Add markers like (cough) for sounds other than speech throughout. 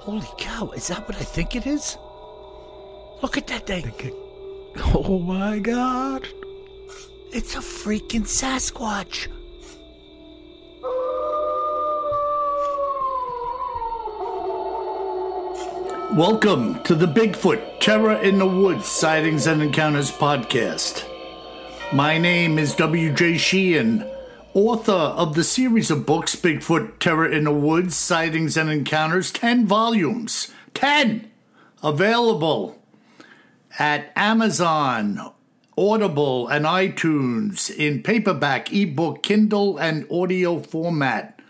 Holy cow, is that what I think it is? Look at that thing. It- (laughs) Oh my god. It's a freaking Sasquatch. Welcome to the Bigfoot Terror in the Woods Sightings and Encounters podcast. My name is W.J. Sheehan, author of the series of books Bigfoot Terror in the Woods Sightings and Encounters, 10 volumes. 10! Available at Amazon, Audible, and iTunes in paperback, ebook, Kindle, and audio format.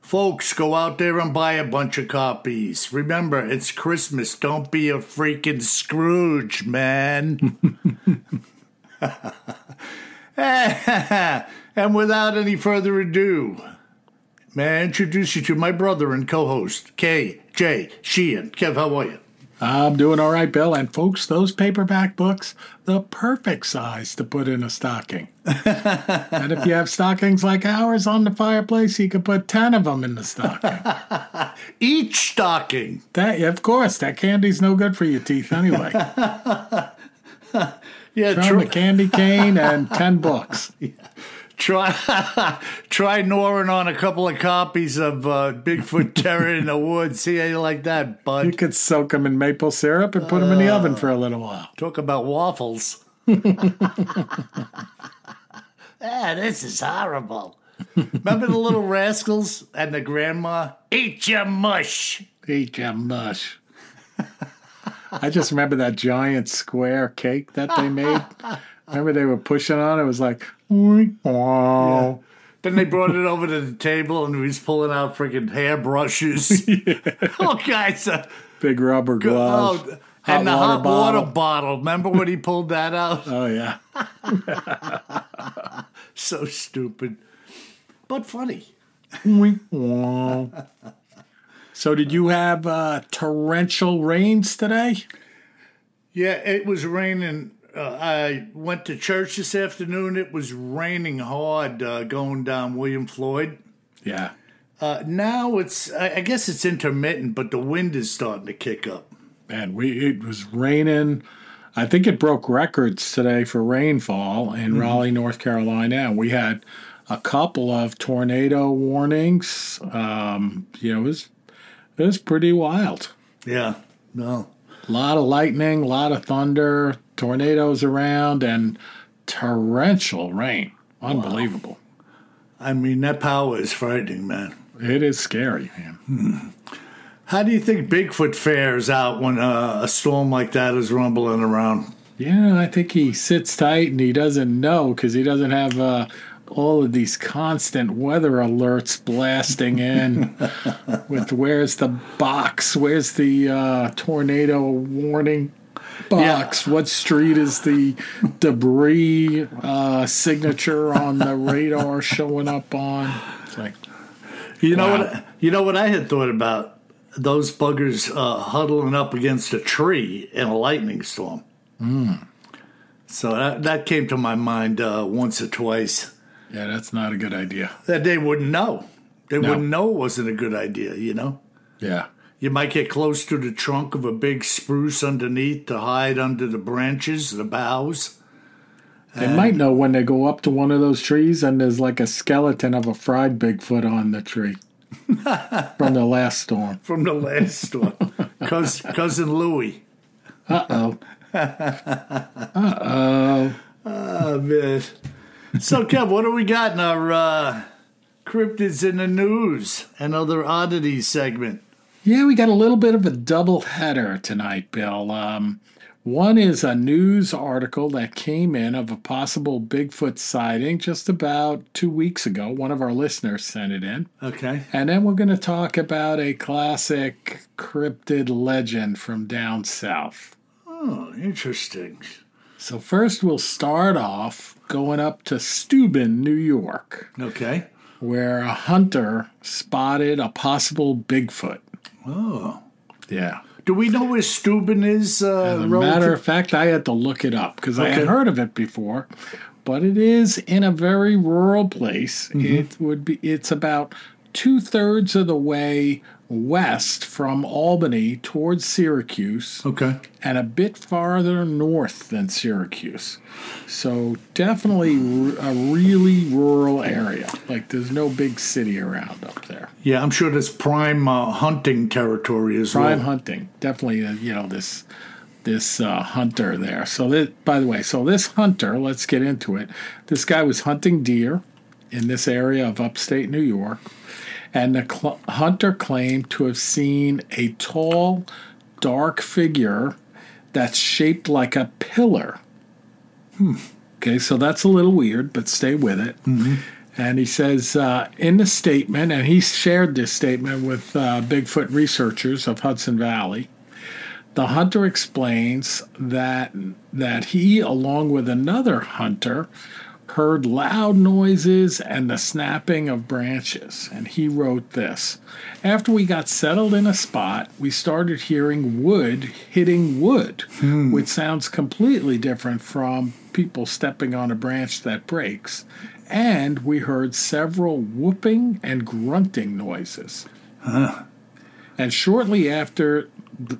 Folks, go out there and buy a bunch of copies. Remember, it's Christmas. Don't be a freaking Scrooge, man. (laughs) (laughs) and without any further ado, may I introduce you to my brother and co host, K.J. Sheehan. Kev, how are you? I'm doing all right, Bill. And folks, those paperback books, the perfect size to put in a stocking. (laughs) and if you have stockings like ours on the fireplace, you can put 10 of them in the stocking. (laughs) Each stocking. That, of course, that candy's no good for your teeth anyway. Yeah, try, a candy cane and (laughs) 10 books. try, (laughs) try gnawing on a couple of copies of uh, Bigfoot Terror in the (laughs) Woods. See how you like that, bud. You could soak them in maple syrup and put them in the oven for a little while. Talk about waffles. ah, this is horrible. Remember the little rascals and the grandma? Eat your mush. Eat your mush. I just remember that giant square cake that they made. Remember they were pushing on it? It was like, wow. Then they brought it over to the table and he was pulling out freaking hairbrushes. (laughs) All kinds of. Big rubber oh, gloves. Oh, and the hot bottle. water bottle. Remember when he pulled that out? Oh, yeah. (laughs) so stupid, but funny. (laughs) So, did you have uh, torrential rains today? Yeah, it was raining. Uh, I went to church this afternoon. It was raining hard uh, going down William Floyd. Yeah. Uh, now it's, I guess it's intermittent, but the wind is starting to kick up. Man, we it was raining. I think it broke records today for rainfall in Raleigh, North Carolina. We had a couple of tornado warnings. Um, you know, it was it was pretty wild. Yeah, no. A lot of lightning, a lot of thunder, tornadoes around, and torrential rain. Unbelievable. I mean, that power is frightening, man. It is scary, man. How do you think Bigfoot fares out when uh, a storm like that is rumbling around? Yeah, I think he sits tight and he doesn't know because he doesn't have uh, all of these constant weather alerts blasting in (laughs) with where's the box? Where's the uh, tornado warning box? What street is the debris uh, signature on the radar showing up on? It's like, You know Wow. what? You know what I had thought about those buggers uh, huddling up against a tree in a lightning storm. So that, that came to my mind uh, once or twice. Yeah, that's not a good idea. That they wouldn't know. They No. wouldn't know it wasn't a good idea. You know, Yeah. you might get close to the trunk of a big spruce underneath to hide under the branches, the boughs. They might know when they go up to one of those trees and there's like a skeleton of a fried Bigfoot on the tree (laughs) from the last storm. From the last storm, (laughs) Cous, cousin Louie. Uh oh. (laughs) Uh oh. Oh man. So Kev, what do we got in our uh, cryptids in the news and other oddities segment? Yeah, we got a little bit of a double header tonight, Bill. Um, One is a news article that came in of a possible Bigfoot sighting just about two weeks ago. One of our listeners sent it in. Okay. And then we're going to talk about a classic cryptid legend from down south. Oh, interesting. So, first, we'll start off going up to Steuben, New York, Okay. where a hunter spotted a possible Bigfoot. Oh. Yeah. Do we know where Steuben is? Uh, As a matter of fact, I had to look it up because I had Okay. heard of it before, but it is in a very rural place. Mm-hmm. It would be. It's about two thirds of the way west from Albany towards Syracuse, Okay. and a bit farther north than Syracuse. So definitely a really rural area. Like there's no big city around up there. Yeah, I'm sure there's prime uh, hunting territory as prime well. hunting definitely uh, you know this this uh, hunter there so that by the way so this hunter let's get into it this guy was hunting deer in this area of upstate new york and the cl- hunter claimed to have seen a tall dark figure that's shaped like a pillar. Okay so that's a little weird but stay with it. And he says uh, in the statement, and he shared this statement with uh, Bigfoot researchers of Hudson Valley. The hunter explains that that he, along with another hunter, heard loud noises and the snapping of branches. And he wrote this: After we got settled in a spot, we started hearing wood hitting wood, hmm. which sounds completely different from people stepping on a branch that breaks and we heard several whooping and grunting noises. And shortly after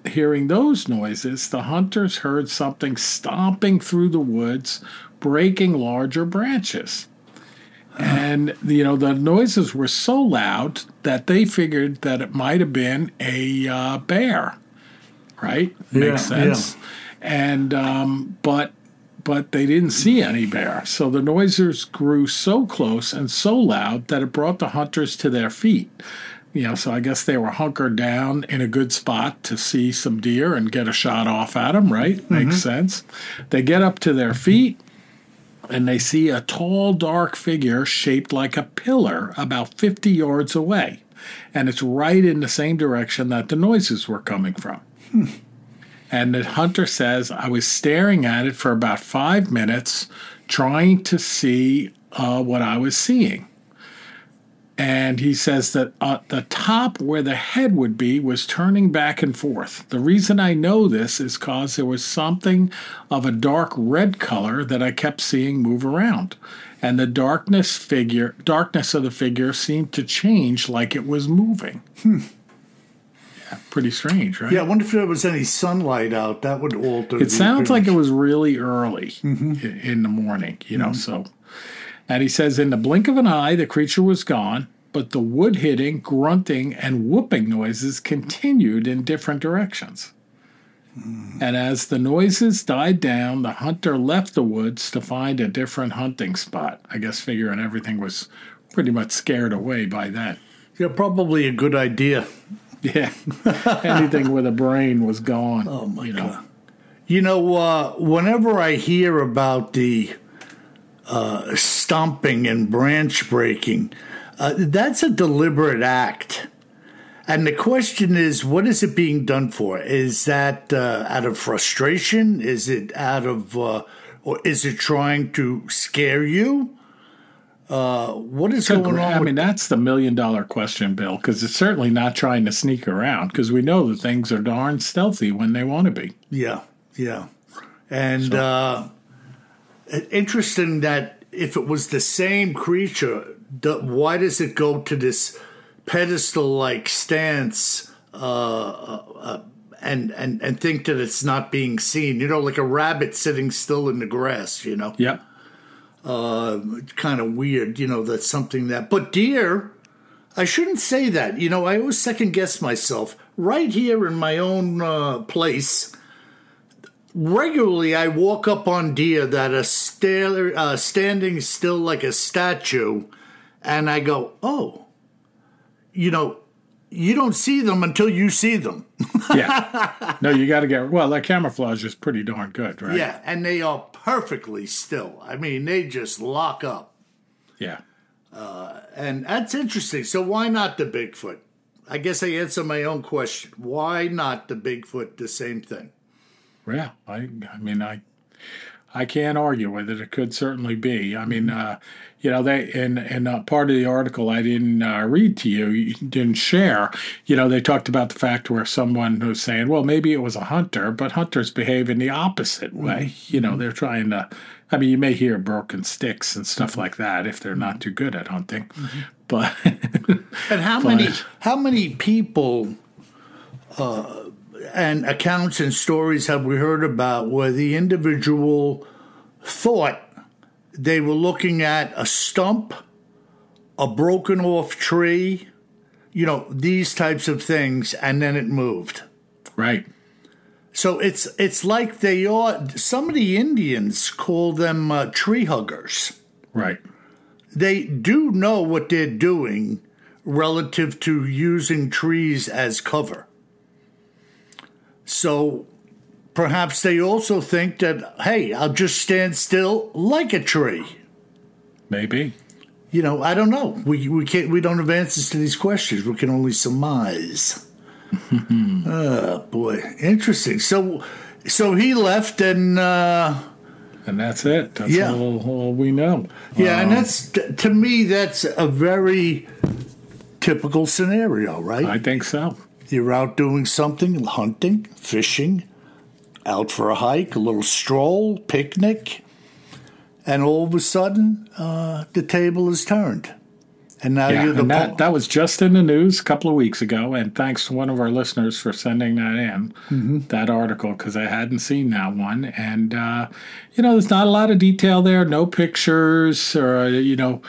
hearing those noises, the hunters heard something stomping through the woods, breaking larger branches. And you know the noises were so loud that they figured that it might have been a uh, bear, right? Makes Yeah, yeah. sense. And um, but but they didn't see any bear. So the noises grew so close and so loud that it brought the hunters to their feet. You know, so I guess they were hunkered down in a good spot to see some deer and get a shot off at them, right? Makes sense. They get up to their feet and they see a tall, dark figure shaped like a pillar about 50 yards away. And it's right in the same direction that the noises were coming from. (laughs) And the hunter says, I was staring at it for about five minutes, trying to see uh, what I was seeing. And he says that at the top where the head would be was turning back and forth. The reason I know this is because there was something of a dark red color that I kept seeing move around. And the darkness figure darkness of the figure seemed to change like it was moving. Hmm. Yeah, pretty strange, right? Yeah, I wonder if there was any sunlight out. That would alter. It sounds like it was really early mm-hmm. i- in the morning, you know. Mm-hmm. So, and he says, in the blink of an eye, the creature was gone, but the wood hitting, grunting, and whooping noises continued in different directions. And as the noises died down, the hunter left the woods to find a different hunting spot. I guess figuring everything was pretty much scared away by that. Yeah, probably a good idea. Yeah, (laughs) anything with a brain was gone. Oh my you know. god! You know, uh, whenever I hear about the uh, stomping and branch breaking, uh, that's a deliberate act. And the question is, what is it being done for? Is that uh, out of frustration? Is it out of, uh, or is it trying to scare you? Uh, what is going on? I mean, that's the million dollar question, Bill, because it's certainly not trying to sneak around because we know that things are darn stealthy when they want to be. Yeah, yeah. And uh, it- interesting that if it was the same creature, why does it go to this pedestal like stance uh, uh, and, and, and think that it's not being seen? You know, like a rabbit sitting still in the grass, you know? Yep. Uh, kind of weird, you know, that's something that. But deer, I shouldn't say that. You know, I always second guess myself. Right here in my own uh, place, regularly I walk up on deer that are uh, standing still like a statue, and I go, oh, you know, you don't see them until you see them. (laughs) yeah. No, you got to get well. That camouflage is pretty darn good, right? Yeah, and they are perfectly still. I mean, they just lock up, Yeah. and that's interesting. So why not the Bigfoot? I guess I answer my own question. Why not the Bigfoot? The same thing. Yeah. I. I mean, I. I can't argue with it. It could certainly be. I mean, uh, you know, they and in uh, part of the article I didn't uh, read to you, you didn't share. You know, they talked about the fact where someone was saying, well, maybe it was a hunter, but hunters behave in the opposite way. You know, they're trying to. I mean, you may hear broken sticks and stuff like that if they're not too good at hunting, but And how (laughs) But- many how many people uh, and accounts and stories have we heard about where the individual thought they were looking at a stump, a broken off tree, you know, these types of things, and then it moved. right. So it's it's like they are. Some of the Indians call them uh, tree huggers Right. they do know what they're doing relative to using trees as cover. So perhaps they also think that, hey, I'll just stand still like a tree. Maybe. You know, I don't know. We we can't we don't have answers to these questions. We can only surmise. oh (laughs) boy, interesting. So so he left and uh And that's it. That's Yeah. all, all we know. Yeah, and Um, that's to me that's a very typical scenario, right? I think so. You're out doing something, hunting, fishing, out for a hike, a little stroll, picnic, and all of a sudden, uh, the table is turned, and now Yeah, you're the that, that was just in the news a couple of weeks ago. And thanks to one of our listeners for sending that in, Mm-hmm. that article, because I hadn't seen that one. And, uh, you know, there's not a lot of detail there, no pictures or, you know,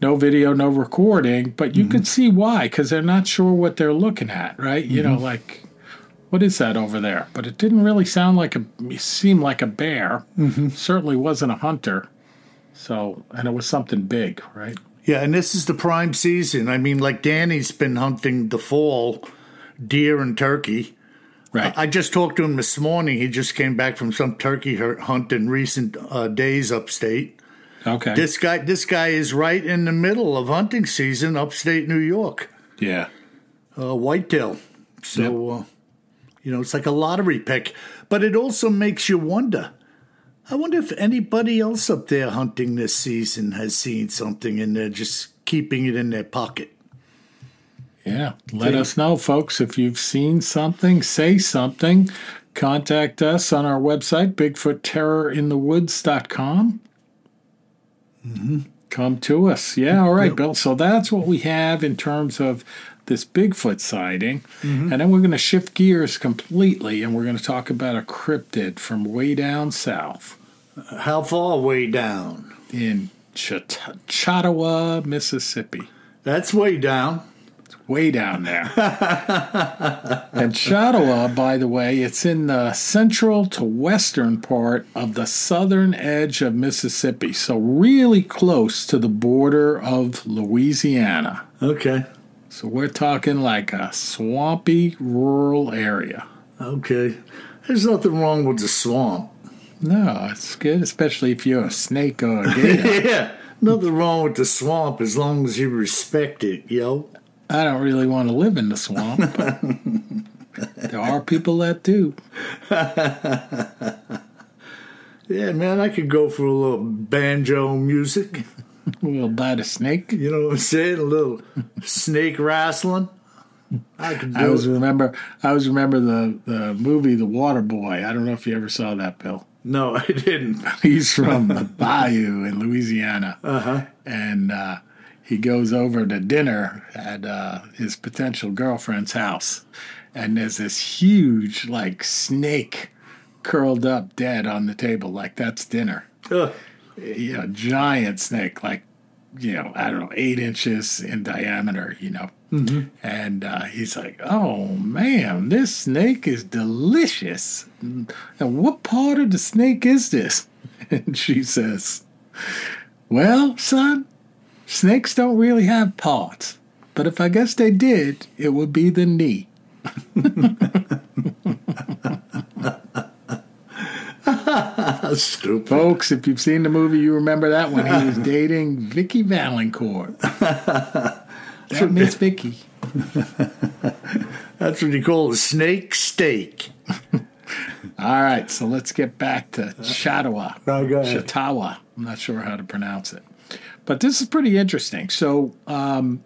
no video, no recording, but you Mm-hmm. could see why, because they're not sure what they're looking at, right? You Mm-hmm. know, like, what is that over there? But it didn't really sound like a, it seemed like a bear. Mm-hmm. Certainly wasn't a hunter. So, and it was something big, right? yeah, and this is the prime season. I mean, like Danny's been hunting the fall deer and turkey. Right. I just talked to him this morning. He just came back from some turkey hunt in recent uh, days upstate. Okay. This guy, this guy is right in the middle of hunting season, upstate New York, yeah. uh, whitetail. So, uh, you know, it's like a lottery pick. But it also makes you wonder. I wonder if anybody else up there hunting this season has seen something and they're just keeping it in their pocket. Yeah. Let us know, folks. If you've seen something, say something. Contact us on our website, BigfootTerrorinthewoods.com. Mm-hmm. Come to us. Yeah, all right, Bill. So that's what we have in terms of this Bigfoot sighting. And then we're going to shift gears completely and we're going to talk about a cryptid from way down south How far way down? in Chat- Chatawa, Mississippi. That's way down. Way down there. (laughs) and Chatawa, by the way, it's in the central to western part of the southern edge of Mississippi, so really close to the border of Louisiana. Okay. So we're talking like a swampy rural area. Okay. There's nothing wrong with the swamp. No, it's good, especially if you're a snake or a (laughs) gator. Yeah. Nothing wrong with the swamp as long as you respect it, yo. I don't really want to live in the swamp, but (laughs) there are people that do. Yeah, man, I could go for a little banjo music. We'll bite a snake. You know what I'm saying? A little snake wrestling. I could do I always it. remember. I always remember the the movie The Water Boy. I don't know if you ever saw that, Bill. No, I didn't. (laughs) He's from the Bayou in Louisiana, Uh huh. and uh, he goes over to dinner at uh, his potential girlfriend's house, and there's this huge like snake curled up dead on the table, like that's dinner. You know, giant snake, like you know, I don't know, eight inches in diameter. You know, and uh, he's like, "Oh man, this snake is delicious." And what part of the snake is this? (laughs) And she says, "Well, son, snakes don't really have parts. but if I guess they did, it would be the knee. Stupid. Folks, if you've seen the movie, you remember that one. He was (laughs) dating Vicki Vallencourt. (laughs) that Miss Vicky. (laughs) That's what you call a snake steak. All right, so let's get back to Chatawa. Ahead. Chatawa. I'm not sure how to pronounce it. But this is pretty interesting. So, um,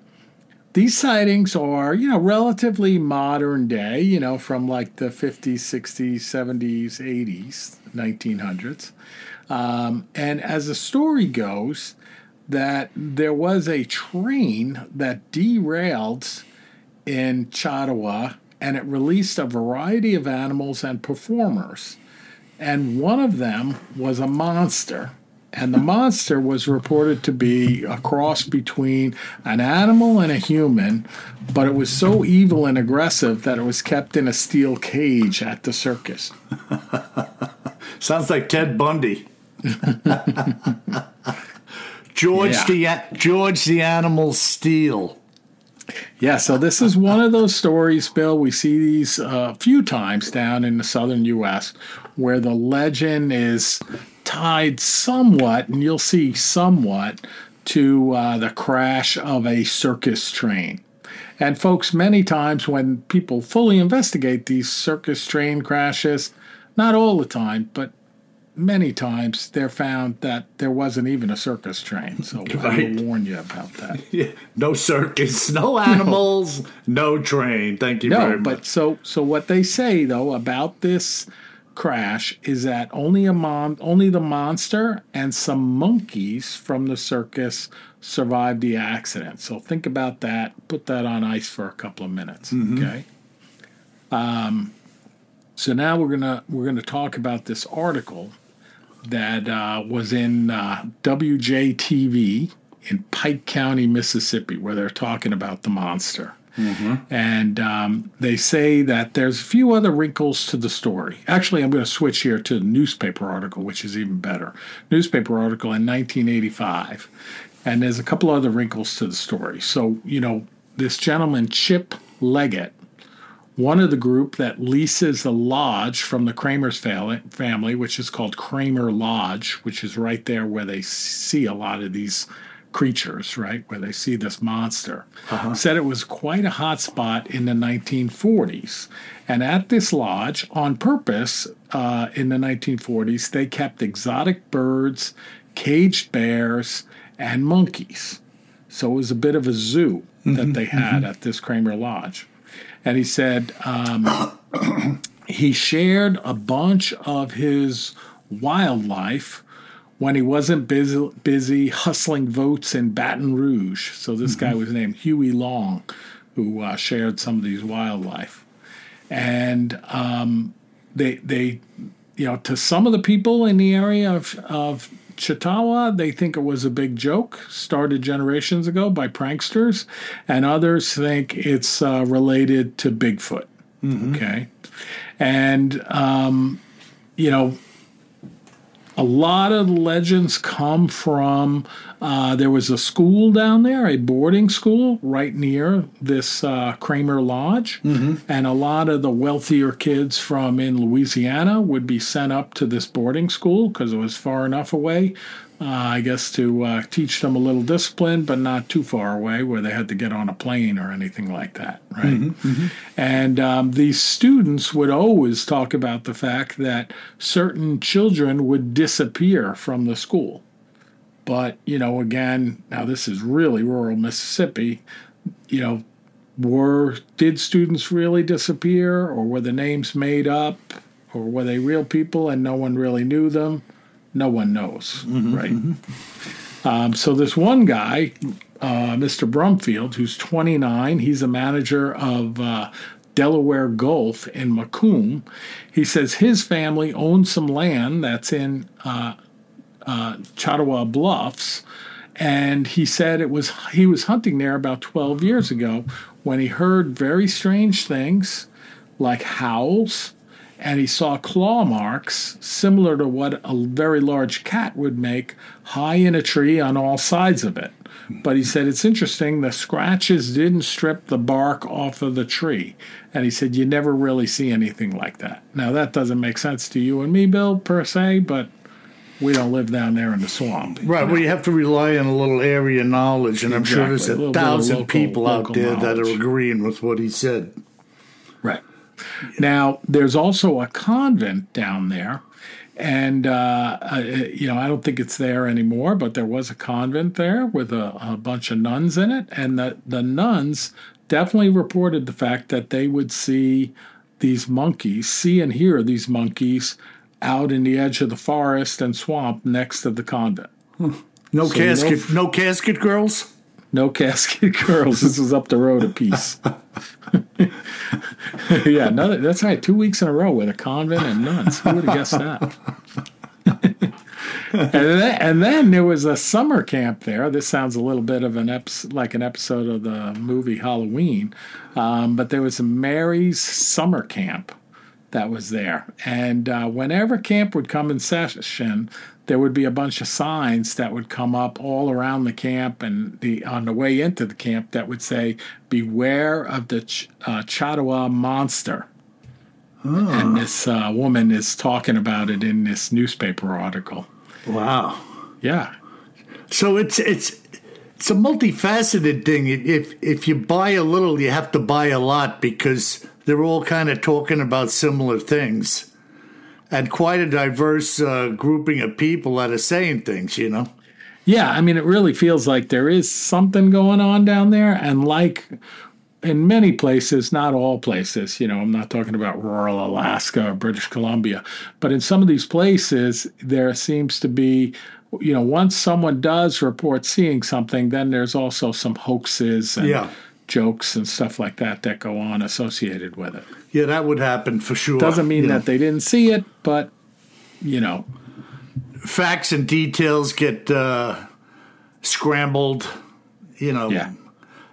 these sightings are, you know, relatively modern day, you know, from like the 50s, 60s, 70s, 80s, 1900s. Um, and as the story goes, that there was a train that derailed in Chattawa and it released a variety of animals and performers. And one of them was a monster. And the monster was reported to be a cross between an animal and a human, but it was so evil and aggressive that it was kept in a steel cage at the circus. (laughs) Sounds like Ted Bundy. George Yeah. the George the Animal Steele. Yeah, so this is one of those stories, Bill. We see these uh, a few times down in the southern U.S. where the legend is tied somewhat, and you'll see somewhat, to uh, the crash of a circus train. And, folks, many times when people fully investigate these circus train crashes, not all the time, but many times they're found that there wasn't even a circus train. So I will warn you about that. (laughs) Yeah, no circus, no animals, no train. Thank you No, very but much. so so what they say though about this crash is that only a mon- only the monster and some monkeys from the circus survived the accident. So think about that. Put that on ice for a couple of minutes. Okay. Um, so now we're gonna we're gonna talk about this article that uh, was in uh, WJTV in Pike County, Mississippi, where they're talking about the monster. And um, they say that there's a few other wrinkles to the story. Actually, I'm going to switch here to newspaper article, which is even better. Newspaper article in 1985. And there's a couple other wrinkles to the story. So, you know, this gentleman, Chip Leggett, one of the group that leases the lodge from the Kramer's family, which is called Kramer Lodge, which is right there where they see a lot of these creatures, right? Where they see this monster, said it was quite a hot spot in the 1940s. And at this lodge, on purpose, uh, in the 1940s, they kept exotic birds, caged bears, and monkeys. So it was a bit of a zoo that they had at this Kramer Lodge. And he said um, (clears throat) he shared a bunch of his wildlife when he wasn't busy, busy hustling votes in Baton Rouge. So this guy was named Huey Long, who uh, shared some of these wildlife. And um, they, they, you know, to some of the people in the area of, of Chautauqua, they think it was a big joke started generations ago by pranksters, and others think it's uh, related to Bigfoot. Okay. And, um, you know, a lot of legends come from uh, there was a school down there, a boarding school right near this uh, Kramer Lodge, and a lot of the wealthier kids from in Louisiana would be sent up to this boarding school because it was far enough away. Uh, I guess to uh, teach them a little discipline, but not too far away where they had to get on a plane or anything like that, right? And um, these students would always talk about the fact that certain children would disappear from the school. But, you know, again, now this is really rural Mississippi, you know, were did students really disappear or were the names made up or were they real people and no one really knew them? No one knows, right? Um, so this one guy, uh, Mr. Brumfield, who's 29, he's a manager of uh, Delaware Gulf in McComb. He says his family owns some land that's in uh, uh, Chautauqua Bluffs, and he said it was he was hunting there about 12 years ago when he heard very strange things like howls and he saw claw marks similar to what a very large cat would make high in a tree on all sides of it. But he said it's interesting. The scratches didn't strip the bark off of the tree, and he said you never really see anything like that. Now that doesn't make sense to you and me, Bill, per se, but we don't live down there in the swamp. Right. Well, you have to rely on a little area knowledge, and I'm sure there's A a little bit of thousand local- people out there that are agreeing with what he said. Now, there's also a convent down there. And, uh, uh, you know, I don't think it's there anymore, but there was a convent there with a, a bunch of nuns in it. And the, the nuns definitely reported the fact that they would see these monkeys, see and hear these monkeys out in the edge of the forest and swamp next to the convent. No So you know- casket, no casket girls. No casket (laughs) girls. This was up the road a piece. (laughs) yeah, that's right. Two weeks in a row with a convent and nuns. Who would have guessed that? (laughs) and, then, and then there was a summer camp there. This sounds a little bit of an episode, like an episode of the movie Halloween, um, but there was a Mary's summer camp that was there. And uh, whenever camp would come in session, there would be a bunch of signs that would come up all around the camp and the on the way into the camp that would say, "Beware of the Ch- uh, Chatawa monster." And this uh, woman is talking about it in this newspaper article. Wow. Yeah, So it's it's it's a multifaceted thing. If if you buy a little, you have to buy a lot because they're all kind of talking about similar things, and quite a diverse uh, grouping of people that are saying things. You know. Yeah, I mean, it really feels like there is something going on down there. And like in many places, not all places, you know, I'm not talking about rural Alaska or British Columbia, but in some of these places, there seems to be, you know, once someone does report seeing something, then there's also some hoaxes and Yeah. Jokes and stuff like that that go on associated with it. Yeah, that would happen for sure. Doesn't mean know, that they didn't see it, but, you know, facts and details get uh, scrambled. You know, yeah.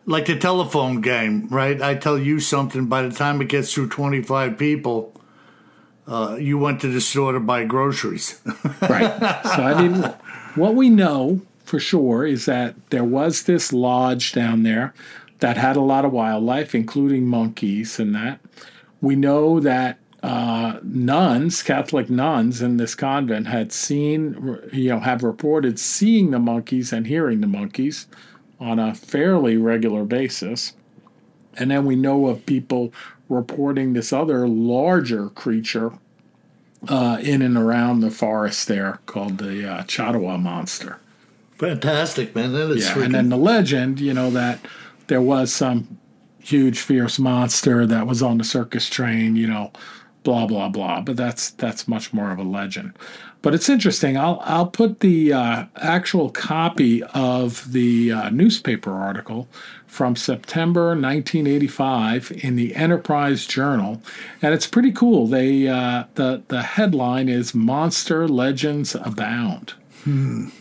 like the telephone game, right? I tell you something, by the time it gets through 25 people, uh, you went to the store to buy groceries. (laughs) Right. So, I mean, what we know for sure is that there was this lodge down there that had a lot of wildlife, including monkeys and that. We know that uh, nuns, Catholic nuns in this convent, had seen, you know, have reported seeing the monkeys and hearing the monkeys on a fairly regular basis. And then we know of people reporting this other larger creature uh, in and around the forest there called the uh, Chatawa monster. Fantastic, man. That is Yeah, freaking. and then the legend, you know, that there was some huge, fierce monster that was on the circus train, you know, blah blah blah. But that's that's much more of a legend. But it's interesting. I'll I'll put the uh, actual copy of the uh, newspaper article from September 1985 in the Enterprise Journal, and it's pretty cool. They uh, the the headline is "Monster Legends Abound."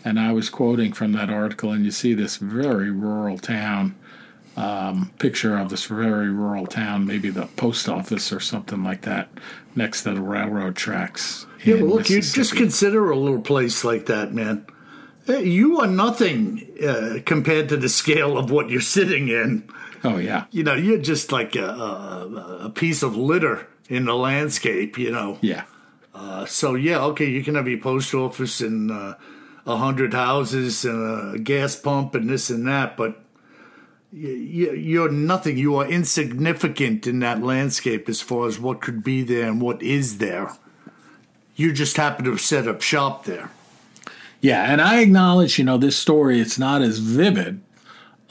And I was quoting from that article, and you see this very rural town um, picture of this very rural town, maybe the post office or something like that, next to the railroad tracks. yeah, but look, you just consider a little place like that, man. You are nothing uh, compared to the scale of what you're sitting in. oh yeah, You know, you're just like a, a, a piece of litter in the landscape, you know. yeah, Uh, so yeah, okay, you can have your post office and uh, a hundred houses and a gas pump and this and that, but you're nothing. You are insignificant in that landscape as far as what could be there and what is there. You just happen to have set up shop there. yeah. And I acknowledge, you know, this story it's not as vivid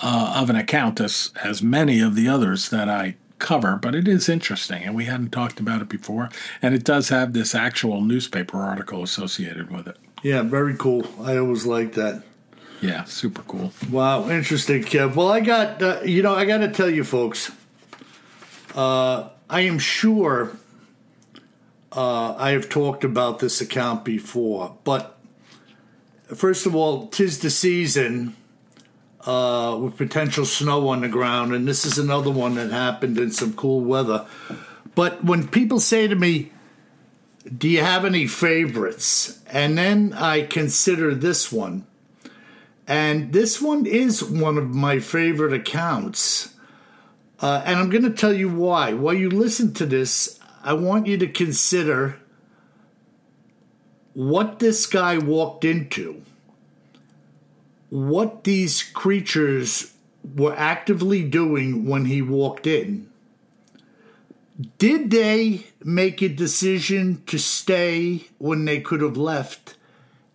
uh, of an account as as many of the others that I cover, but it is interesting, and we hadn't talked about it before, and it does have this actual newspaper article associated with it. Yeah, very cool. I always like that. Yeah, super cool. Wow, interesting, Kev. Well, I got, uh, you know, I got to tell you, folks, uh, I am sure uh, I have talked about this account before, but first of all, tis the season uh, with potential snow on the ground, and this is another one that happened in some cool weather. But when people say to me, Do you have any favorites? And then I consider this one And this one is one of my favorite accounts. Uh, and I'm going to tell you why. While you listen to this, I want you to consider what this guy walked into, what these creatures were actively doing when he walked in. Did they make a decision to stay when they could have left?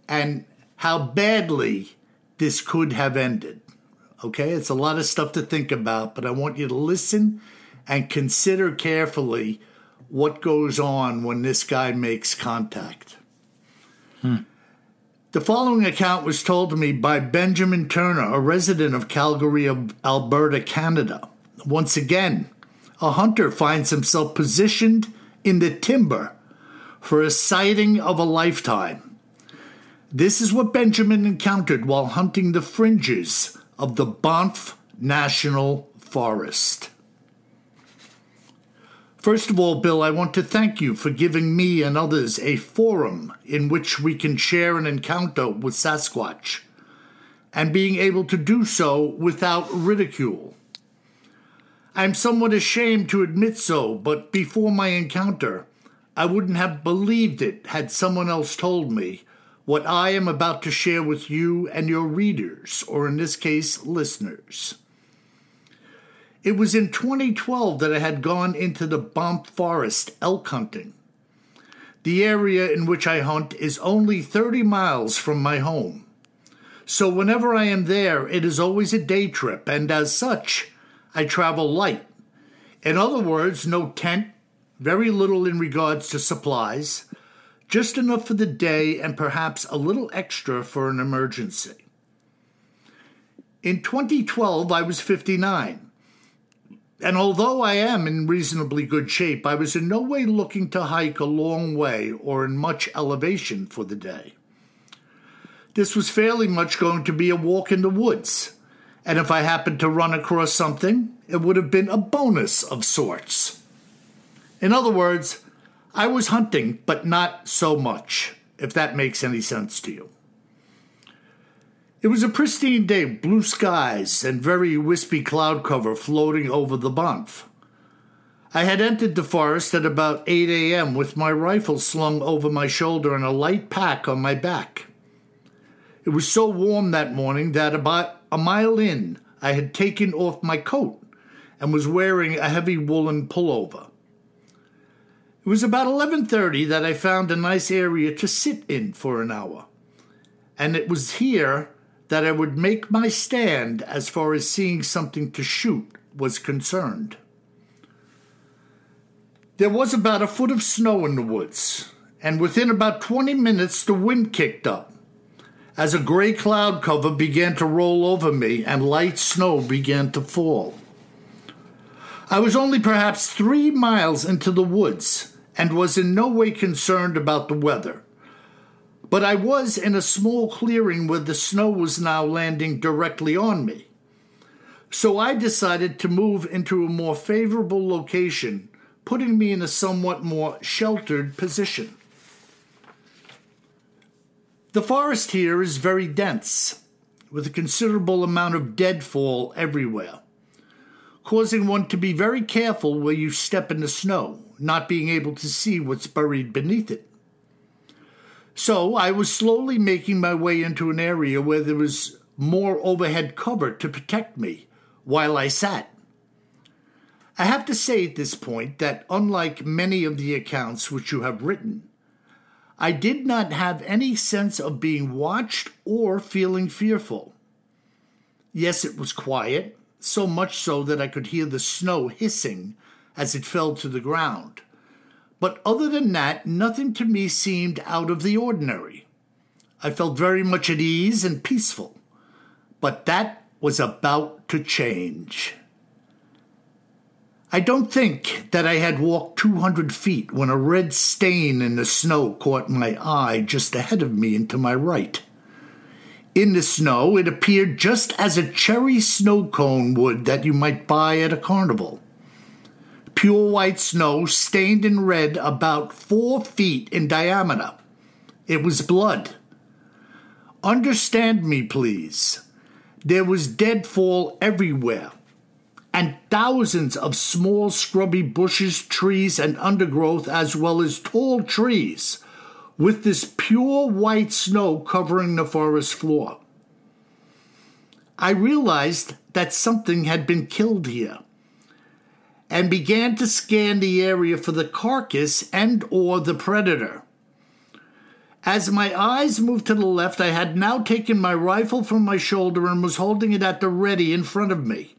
And how badly this could have ended? Okay, it's a lot of stuff to think about, but I want you to listen and consider carefully what goes on when this guy makes contact. Hmm. The following account was told to me by Benjamin Turner, a resident of Calgary, Alberta, Canada. Once again, a hunter finds himself positioned in the timber for a sighting of a lifetime. This is what Benjamin encountered while hunting the fringes of the Banff National Forest. First of all, Bill, I want to thank you for giving me and others a forum in which we can share an encounter with Sasquatch and being able to do so without ridicule. I'm somewhat ashamed to admit so, but before my encounter, I wouldn't have believed it had someone else told me what I am about to share with you and your readers, or in this case, listeners. It was in 2012 that I had gone into the Banff Forest elk hunting. The area in which I hunt is only 30 miles from my home. So whenever I am there, it is always a day trip, and as such, I travel light. In other words, no tent, very little in regards to supplies, just enough for the day and perhaps a little extra for an emergency. In 2012, I was 59. And although I am in reasonably good shape, I was in no way looking to hike a long way or in much elevation for the day. This was fairly much going to be a walk in the woods, and if I happened to run across something, it would have been a bonus of sorts. In other words, I was hunting, but not so much, if that makes any sense to you. It was a pristine day, blue skies and very wispy cloud cover floating over the Banff. I had entered the forest at about 8 a.m. with my rifle slung over my shoulder and a light pack on my back. It was so warm that morning that about a mile in, I had taken off my coat and was wearing a heavy woolen pullover. It was about 11:30 that I found a nice area to sit in for an hour. And it was here that I would make my stand as far as seeing something to shoot was concerned. There was about a foot of snow in the woods, and within about 20 minutes the wind kicked up. As a gray cloud cover began to roll over me and light snow began to fall. I was only perhaps three miles into the woods and was in no way concerned about the weather. But I was in a small clearing where the snow was now landing directly on me. So I decided to move into a more favorable location, putting me in a somewhat more sheltered position. The forest here is very dense, with a considerable amount of deadfall everywhere, causing one to be very careful where you step in the snow not being able to see what's buried beneath it. So I was slowly making my way into an area where there was more overhead cover to protect me while I sat. I have to say at this point that, unlike many of the accounts which you have written, I did not have any sense of being watched or feeling fearful. Yes, it was quiet, so much so that I could hear the snow hissing as it fell to the ground. But other than that, nothing to me seemed out of the ordinary. I felt very much at ease and peaceful. But that was about to change. I don't think that I had walked 200 feet when a red stain in the snow caught my eye just ahead of me and to my right. In the snow, it appeared just as a cherry snow cone would that you might buy at a carnival pure white snow stained in red about four feet in diameter. It was blood. Understand me, please. There was deadfall everywhere, and thousands of small scrubby bushes, trees, and undergrowth, as well as tall trees, with this pure white snow covering the forest floor. I realized that something had been killed here and began to scan the area for the carcass and or the predator. As my eyes moved to the left, I had now taken my rifle from my shoulder and was holding it at the ready in front of me.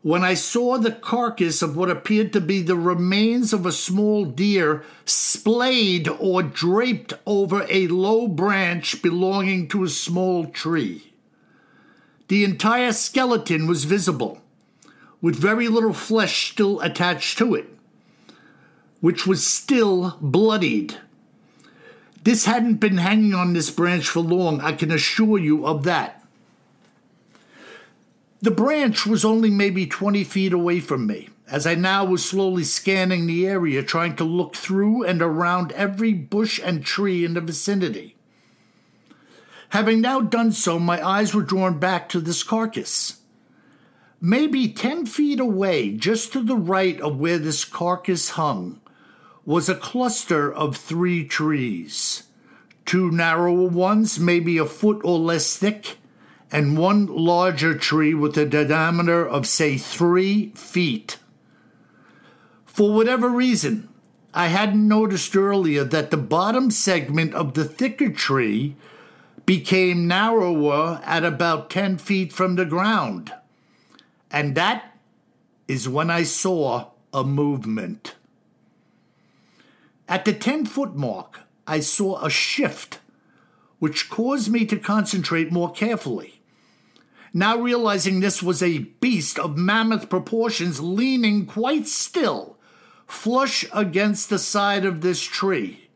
When I saw the carcass of what appeared to be the remains of a small deer splayed or draped over a low branch belonging to a small tree. The entire skeleton was visible with very little flesh still attached to it, which was still bloodied. This hadn't been hanging on this branch for long, I can assure you of that. The branch was only maybe 20 feet away from me, as I now was slowly scanning the area, trying to look through and around every bush and tree in the vicinity. Having now done so, my eyes were drawn back to this carcass. Maybe 10 feet away, just to the right of where this carcass hung, was a cluster of three trees. Two narrower ones, maybe a foot or less thick, and one larger tree with a diameter of, say, three feet. For whatever reason, I hadn't noticed earlier that the bottom segment of the thicker tree became narrower at about 10 feet from the ground. And that is when I saw a movement. At the 10 foot mark, I saw a shift, which caused me to concentrate more carefully. Now realizing this was a beast of mammoth proportions leaning quite still, flush against the side of this tree.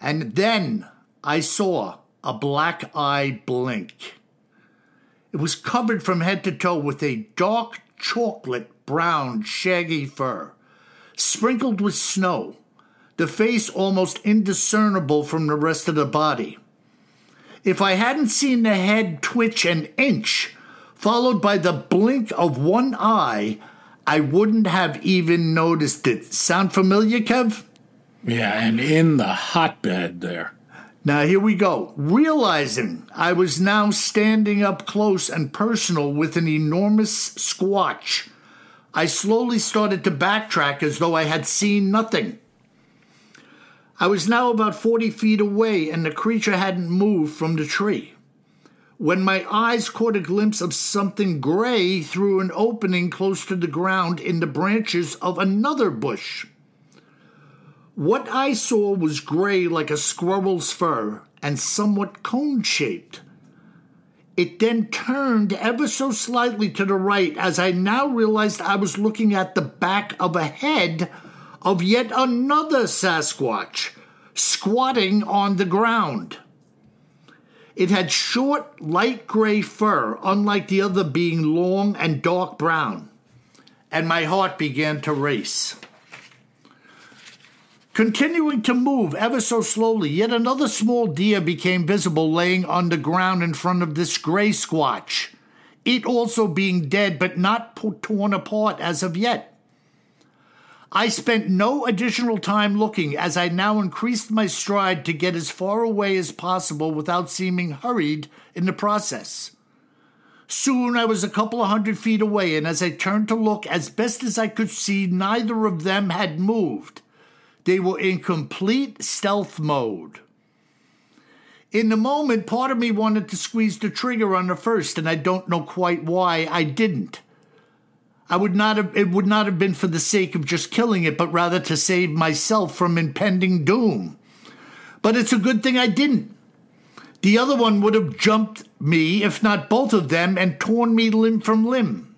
And then I saw a black eye blink. It was covered from head to toe with a dark chocolate brown shaggy fur, sprinkled with snow, the face almost indiscernible from the rest of the body. If I hadn't seen the head twitch an inch, followed by the blink of one eye, I wouldn't have even noticed it. Sound familiar, Kev? Yeah, and in the hotbed there. Now, here we go. Realizing I was now standing up close and personal with an enormous squatch, I slowly started to backtrack as though I had seen nothing. I was now about 40 feet away and the creature hadn't moved from the tree. When my eyes caught a glimpse of something gray through an opening close to the ground in the branches of another bush. What I saw was gray like a squirrel's fur and somewhat cone shaped. It then turned ever so slightly to the right as I now realized I was looking at the back of a head of yet another Sasquatch squatting on the ground. It had short, light gray fur, unlike the other being long and dark brown, and my heart began to race. Continuing to move ever so slowly, yet another small deer became visible laying on the ground in front of this gray squatch, it also being dead but not torn apart as of yet. I spent no additional time looking as I now increased my stride to get as far away as possible without seeming hurried in the process. Soon I was a couple of hundred feet away, and as I turned to look, as best as I could see, neither of them had moved. They were in complete stealth mode. In the moment, part of me wanted to squeeze the trigger on the first, and I don't know quite why I didn't. I would not have it would not have been for the sake of just killing it, but rather to save myself from impending doom. But it's a good thing I didn't. The other one would have jumped me, if not both of them, and torn me limb from limb.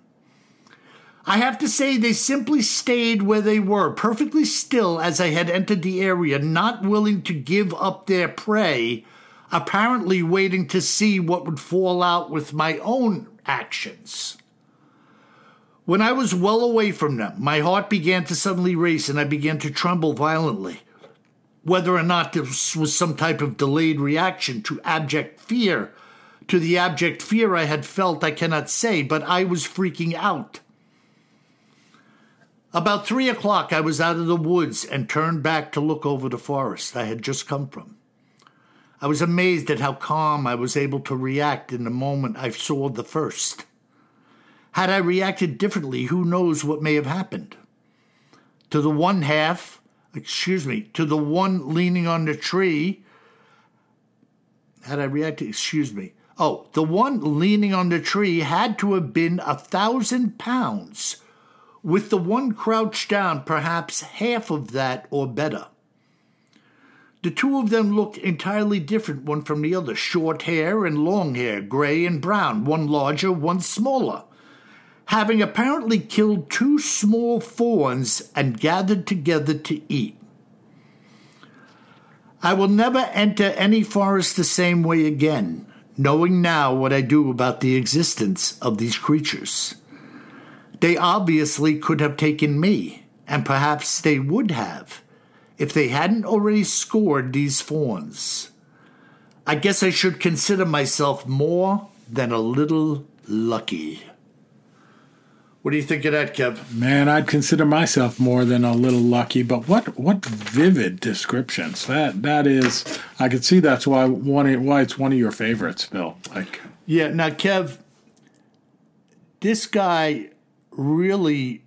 I have to say, they simply stayed where they were, perfectly still as I had entered the area, not willing to give up their prey, apparently waiting to see what would fall out with my own actions. When I was well away from them, my heart began to suddenly race and I began to tremble violently. Whether or not this was some type of delayed reaction to abject fear, to the abject fear I had felt, I cannot say, but I was freaking out. About three o'clock, I was out of the woods and turned back to look over the forest I had just come from. I was amazed at how calm I was able to react in the moment I saw the first. Had I reacted differently, who knows what may have happened? To the one half, excuse me, to the one leaning on the tree, had I reacted, excuse me, oh, the one leaning on the tree had to have been a thousand pounds, with the one crouched down perhaps half of that or better. The two of them looked entirely different one from the other short hair and long hair, gray and brown, one larger, one smaller. Having apparently killed two small fawns and gathered together to eat. I will never enter any forest the same way again, knowing now what I do about the existence of these creatures. They obviously could have taken me, and perhaps they would have if they hadn't already scored these fawns. I guess I should consider myself more than a little lucky. What do you think of that, Kev? Man, I'd consider myself more than a little lucky, but what what vivid descriptions. That that is I could see that's why one why it's one of your favorites, Bill. Like Yeah, now Kev, this guy really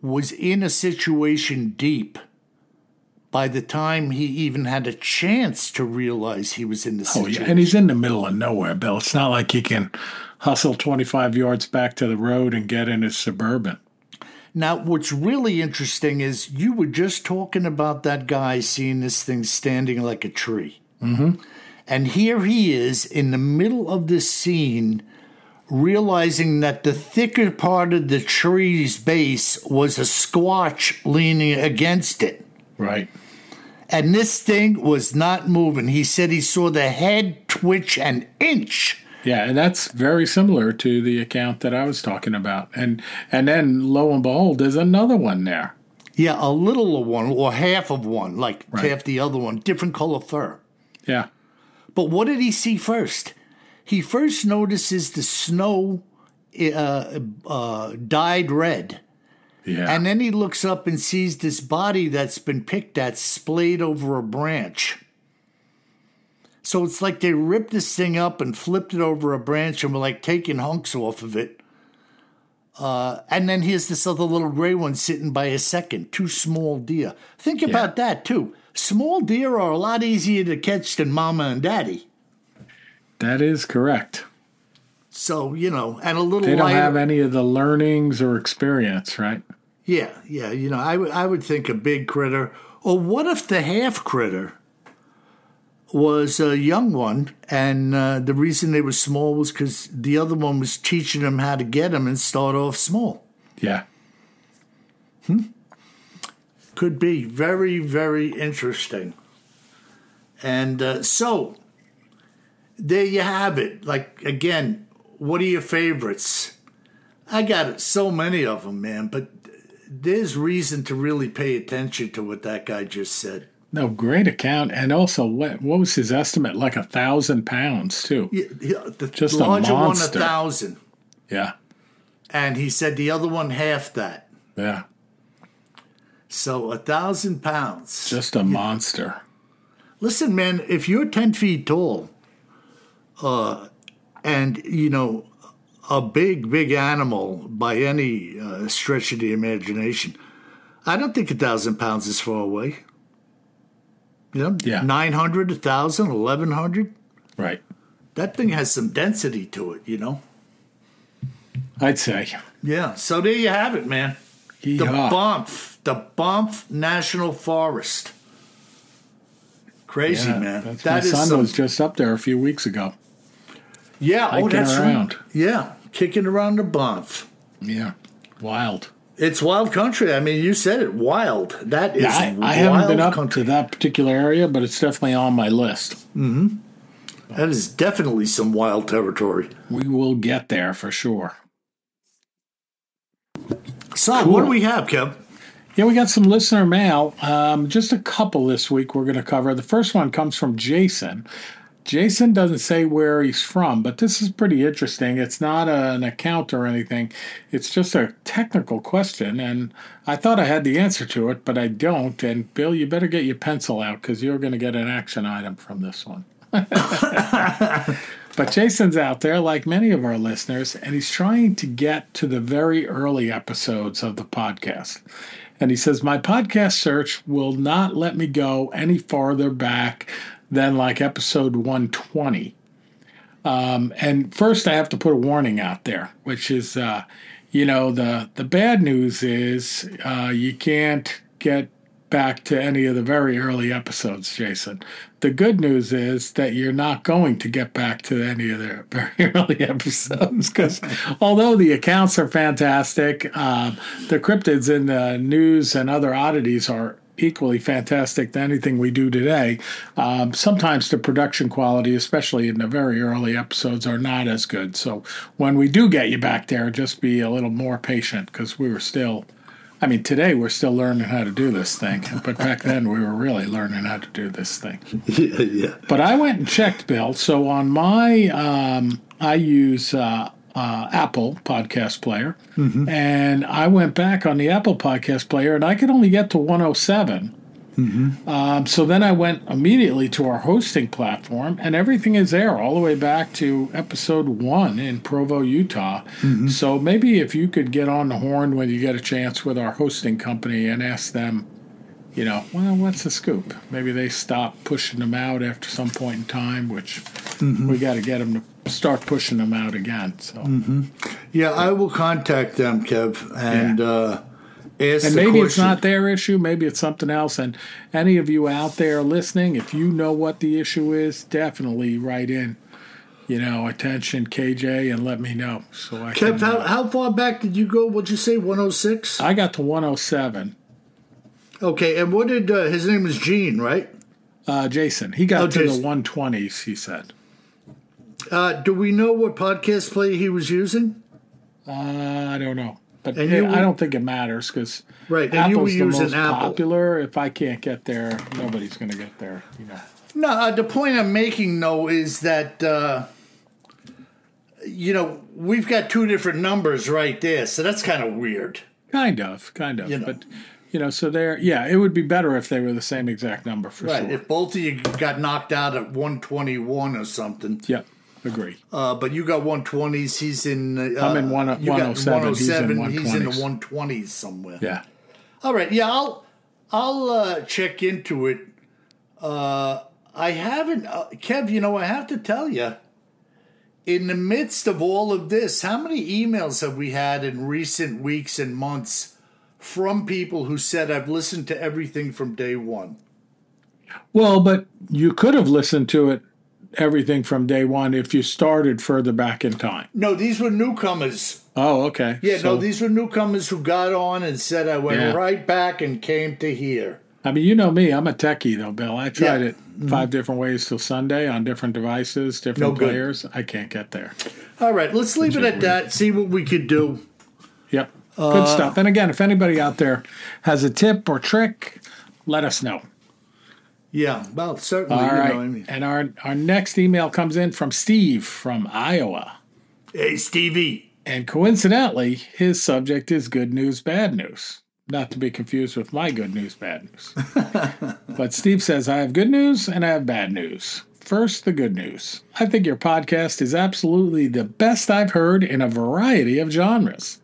was in a situation deep by the time he even had a chance to realize he was in the Oh situation. yeah, and he's in the middle of nowhere, Bill. It's not like he can hustle 25 yards back to the road and get in his suburban. Now, what's really interesting is you were just talking about that guy seeing this thing standing like a tree. Mm-hmm. And here he is in the middle of this scene, realizing that the thicker part of the tree's base was a squatch leaning against it. Right. And this thing was not moving. He said he saw the head twitch an inch. Yeah, and that's very similar to the account that I was talking about. And and then lo and behold, there's another one there. Yeah, a little of one or half of one, like Right. half the other one, different color fur. Yeah. But what did he see first? He first notices the snow uh, uh, dyed red. Yeah. And then he looks up and sees this body that's been picked at splayed over a branch. So it's like they ripped this thing up and flipped it over a branch and were like taking hunks off of it. Uh, and then here's this other little gray one sitting by a second, two small deer. Think about that too. Small deer are a lot easier to catch than mama and daddy. That is correct. So, you know, and a little They don't lighter. have any of the learnings or experience, right? Yeah, yeah. You know, I would I would think a big critter. Or what if the half critter was a young one, and uh, the reason they were small was because the other one was teaching them how to get them and start off small. Yeah. Hmm. Could be very, very interesting. And uh, so, there you have it. Like again, what are your favorites? I got so many of them, man. But there's reason to really pay attention to what that guy just said. No, great account. And also, what what was his estimate? Like a thousand pounds, too. Yeah, yeah, uh, the Just a larger one a thousand, Yeah. and he said the other one half that. Yeah. So a thousand pounds. Just a monster. Listen, man, if you're ten feet tall, uh, and you know, a big, big animal by any uh, stretch of the imagination, I don't think a thousand pounds is far away. You know, Yeah. 900, 1,000, 1,100. Right. That thing has some density to it, you know? I'd say. Yeah, so there you have it, man. The Yeehaw. Banff, the Banff National Forest. Crazy, Yeah, man. That's That my is son some, was just up there a few weeks ago. Yeah. Oh, that's around. right. Yeah, kicking around the Banff. Yeah. Wild. It's wild country. I mean, you said it, wild. That is Yeah, I, I haven't been up country. to that particular area, but it's definitely on my list. That is definitely some wild territory. We will get there for sure. So, what do we have, Kev? Yeah, we got some listener mail. Um, just a couple this week we're going to cover. The first one comes from Jason. Jason doesn't say where he's from, but this is pretty interesting. It's not a, an account or anything, it's just a technical question. And I thought I had the answer to it, but I don't. And Bill, you better get your pencil out because you're going to get an action item from this one. (laughs) But Jason's out there, like many of our listeners, and he's trying to get to the very early episodes of the podcast. And he says, My podcast search will not let me go any farther back than like episode 120. Um, and first, I have to put a warning out there, which is, uh, you know, the, the bad news is uh, you can't get back to any of the very early episodes, Jason. The good news is that you're not going to get back to any of the (laughs) very early episodes because although the accounts are fantastic, um, the cryptids in the news and other oddities are equally fantastic to anything we do today. Um, sometimes the production quality, especially in the very early episodes, are not as good. So when we do get you back there, just be a little more patient because we were still I mean, today we're still learning how to do this thing, but back then we were really learning how to do this thing. (laughs) Yeah, yeah. But I went and checked, Bill. So on my, um, I use uh, uh, Apple Podcast Player, mm-hmm. and I went back on the Apple Podcast Player, and I could only get to 107. Mm-hmm. Um, so then I went immediately to our hosting platform, and everything is there all the way back to episode one in Provo, Utah. Mm-hmm. So maybe if you could get on the horn when you get a chance with our hosting company and ask them, you know, well, what's the scoop? Maybe they stop pushing them out after some point in time, which mm-hmm. we got to get them to start pushing them out again. So, mm-hmm. yeah, I will contact them, Kev, and. Yeah. Uh, and maybe it's not their issue, maybe it's something else. And any of you out there listening, if you know what the issue is, definitely write in, you know, attention KJ and let me know. So I Kev, can, how, uh, how far back did you go? What'd you say, 106? I got to 107. Okay, and what did uh, his name was Gene, right? Uh, Jason. He got oh, to Jason. the 120s, he said. Uh, do we know what podcast play he was using? Uh, I don't know. But it, I don't think it matters because right. And Apple's the most Apple. popular. If I can't get there, nobody's going to get there. You know. No, uh, the point I'm making though is that uh, you know we've got two different numbers right there, so that's kind of weird. Kind of, kind of, you know. but you know, so there, yeah, it would be better if they were the same exact number for right. sure. If both of you got knocked out at 121 or something. Yep. Agree. Uh, but you got 120s. He's in. Uh, I'm in one, 107. 107. He's in, he's in the 120s somewhere. Yeah. All right. Yeah, I'll I'll uh, check into it. Uh, I haven't, uh, Kev. You know, I have to tell you, in the midst of all of this, how many emails have we had in recent weeks and months from people who said, "I've listened to everything from day one." Well, but you could have listened to it everything from day one if you started further back in time. No, these were newcomers. Oh, okay. Yeah, so, no, these were newcomers who got on and said, I went yeah. right back and came to here. I mean, you know me, I'm a techie though, Bill. I tried yeah. it 5 mm-hmm. different ways till Sunday on different devices, different no players. I can't get there. All right, let's leave it at weird. that, see what we could do. Yep. Uh, Good stuff. And again, if anybody out there has a tip or trick, let us know. Yeah, well, certainly. All right. Know, I mean. And our, our next email comes in from Steve from Iowa. Hey, Stevie. And coincidentally, his subject is good news, bad news. Not to be confused with my good news, bad news. (laughs) but Steve says, I have good news and I have bad news. First, the good news. I think your podcast is absolutely the best I've heard in a variety of genres.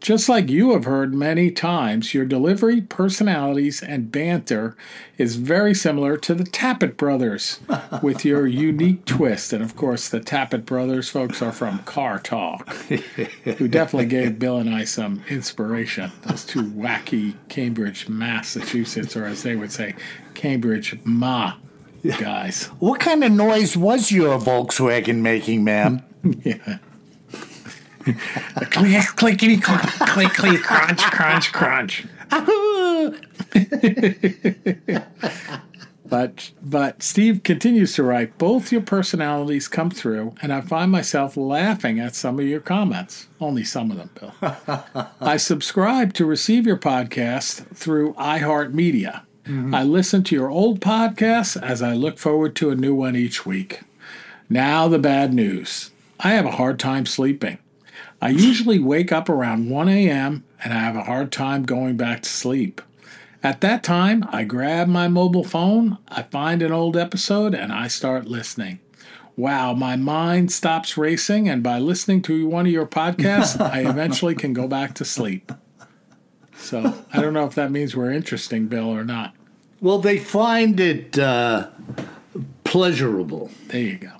Just like you have heard many times, your delivery, personalities, and banter is very similar to the Tappet Brothers (laughs) with your unique twist. And of course, the Tappet Brothers folks are from Car Talk, who definitely gave Bill and I some inspiration. Those two wacky Cambridge, Massachusetts, or as they would say, Cambridge Ma guys. What kind of noise was your Volkswagen making, ma'am? yeah (laughs) click, clickety, click, click, click, crunch, crunch, crunch. (laughs) But but Steve continues to write, both your personalities come through, and I find myself laughing at some of your comments. Only some of them, Bill. (laughs) I subscribe to receive your podcast through iHeartMedia. Mm-hmm. I listen to your old podcasts as I look forward to a new one each week. Now the bad news. I have a hard time sleeping. I usually wake up around 1 a.m. and I have a hard time going back to sleep. At that time, I grab my mobile phone, I find an old episode, and I start listening. Wow, my mind stops racing, and by listening to one of your podcasts, (laughs) I eventually can go back to sleep. So I don't know if that means we're interesting, Bill, or not. Well, they find it uh, pleasurable. There you go.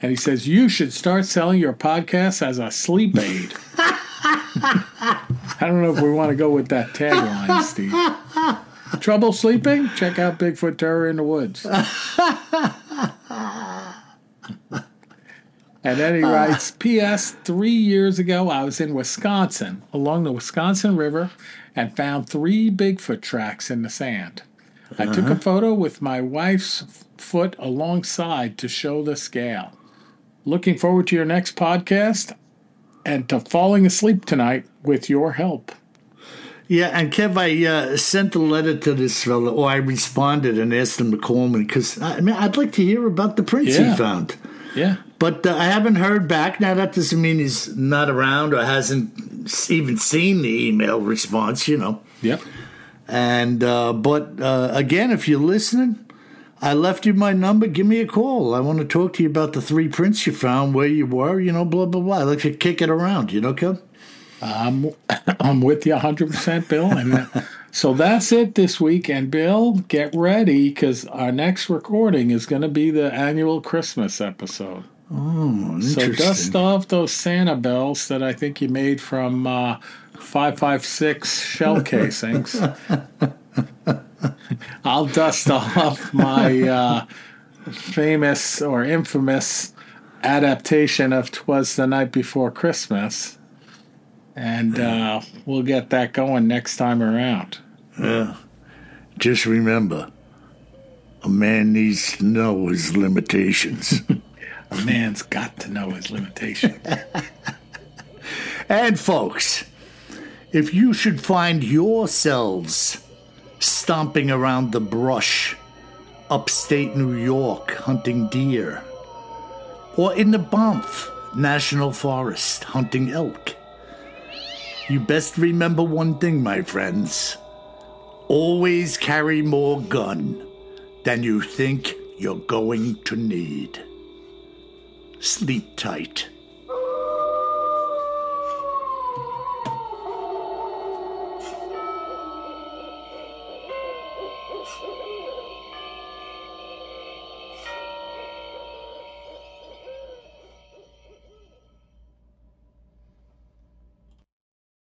And he says, You should start selling your podcast as a sleep aid. I don't know if we want to go with that tagline, Steve. Trouble sleeping? Check out Bigfoot Terror in the Woods. and then he writes P.S. Three years ago, I was in Wisconsin along the Wisconsin River and found three Bigfoot tracks in the sand. I uh-huh. took a uh-huh. photo with my wife's foot alongside to show the scale. Looking forward to your next podcast and to falling asleep tonight with your help. Yeah, and Kev, I uh, sent a letter to this fellow, or I responded and asked him to call me because I mean I'd like to hear about the prints yeah. he found. Yeah, but uh, I haven't heard back. Now that doesn't mean he's not around or hasn't even seen the email response. You know. Yep. And uh, but uh, again, if you're listening, I left you my number. Give me a call. I want to talk to you about the three prints you found, where you were, you know, blah blah blah. I like to kick it around. You know, Kev. I'm (laughs) I'm with you 100%, Bill. And so that's it this week. And Bill, get ready because our next recording is going to be the annual Christmas episode. Oh, So dust off those Santa bells that I think you made from uh, 556 shell (laughs) casings. (laughs) I'll dust off my uh, famous or infamous adaptation of "Twas the Night Before Christmas." and uh, we'll get that going next time around. Yeah. Just remember, a man needs to know his limitations. (laughs) a man's got to know his limitations. (laughs) and folks, if you should find yourselves stomping around the brush upstate New York hunting deer, or in the Banff National Forest hunting elk, you best remember one thing, my friends. Always carry more gun than you think you're going to need. Sleep tight.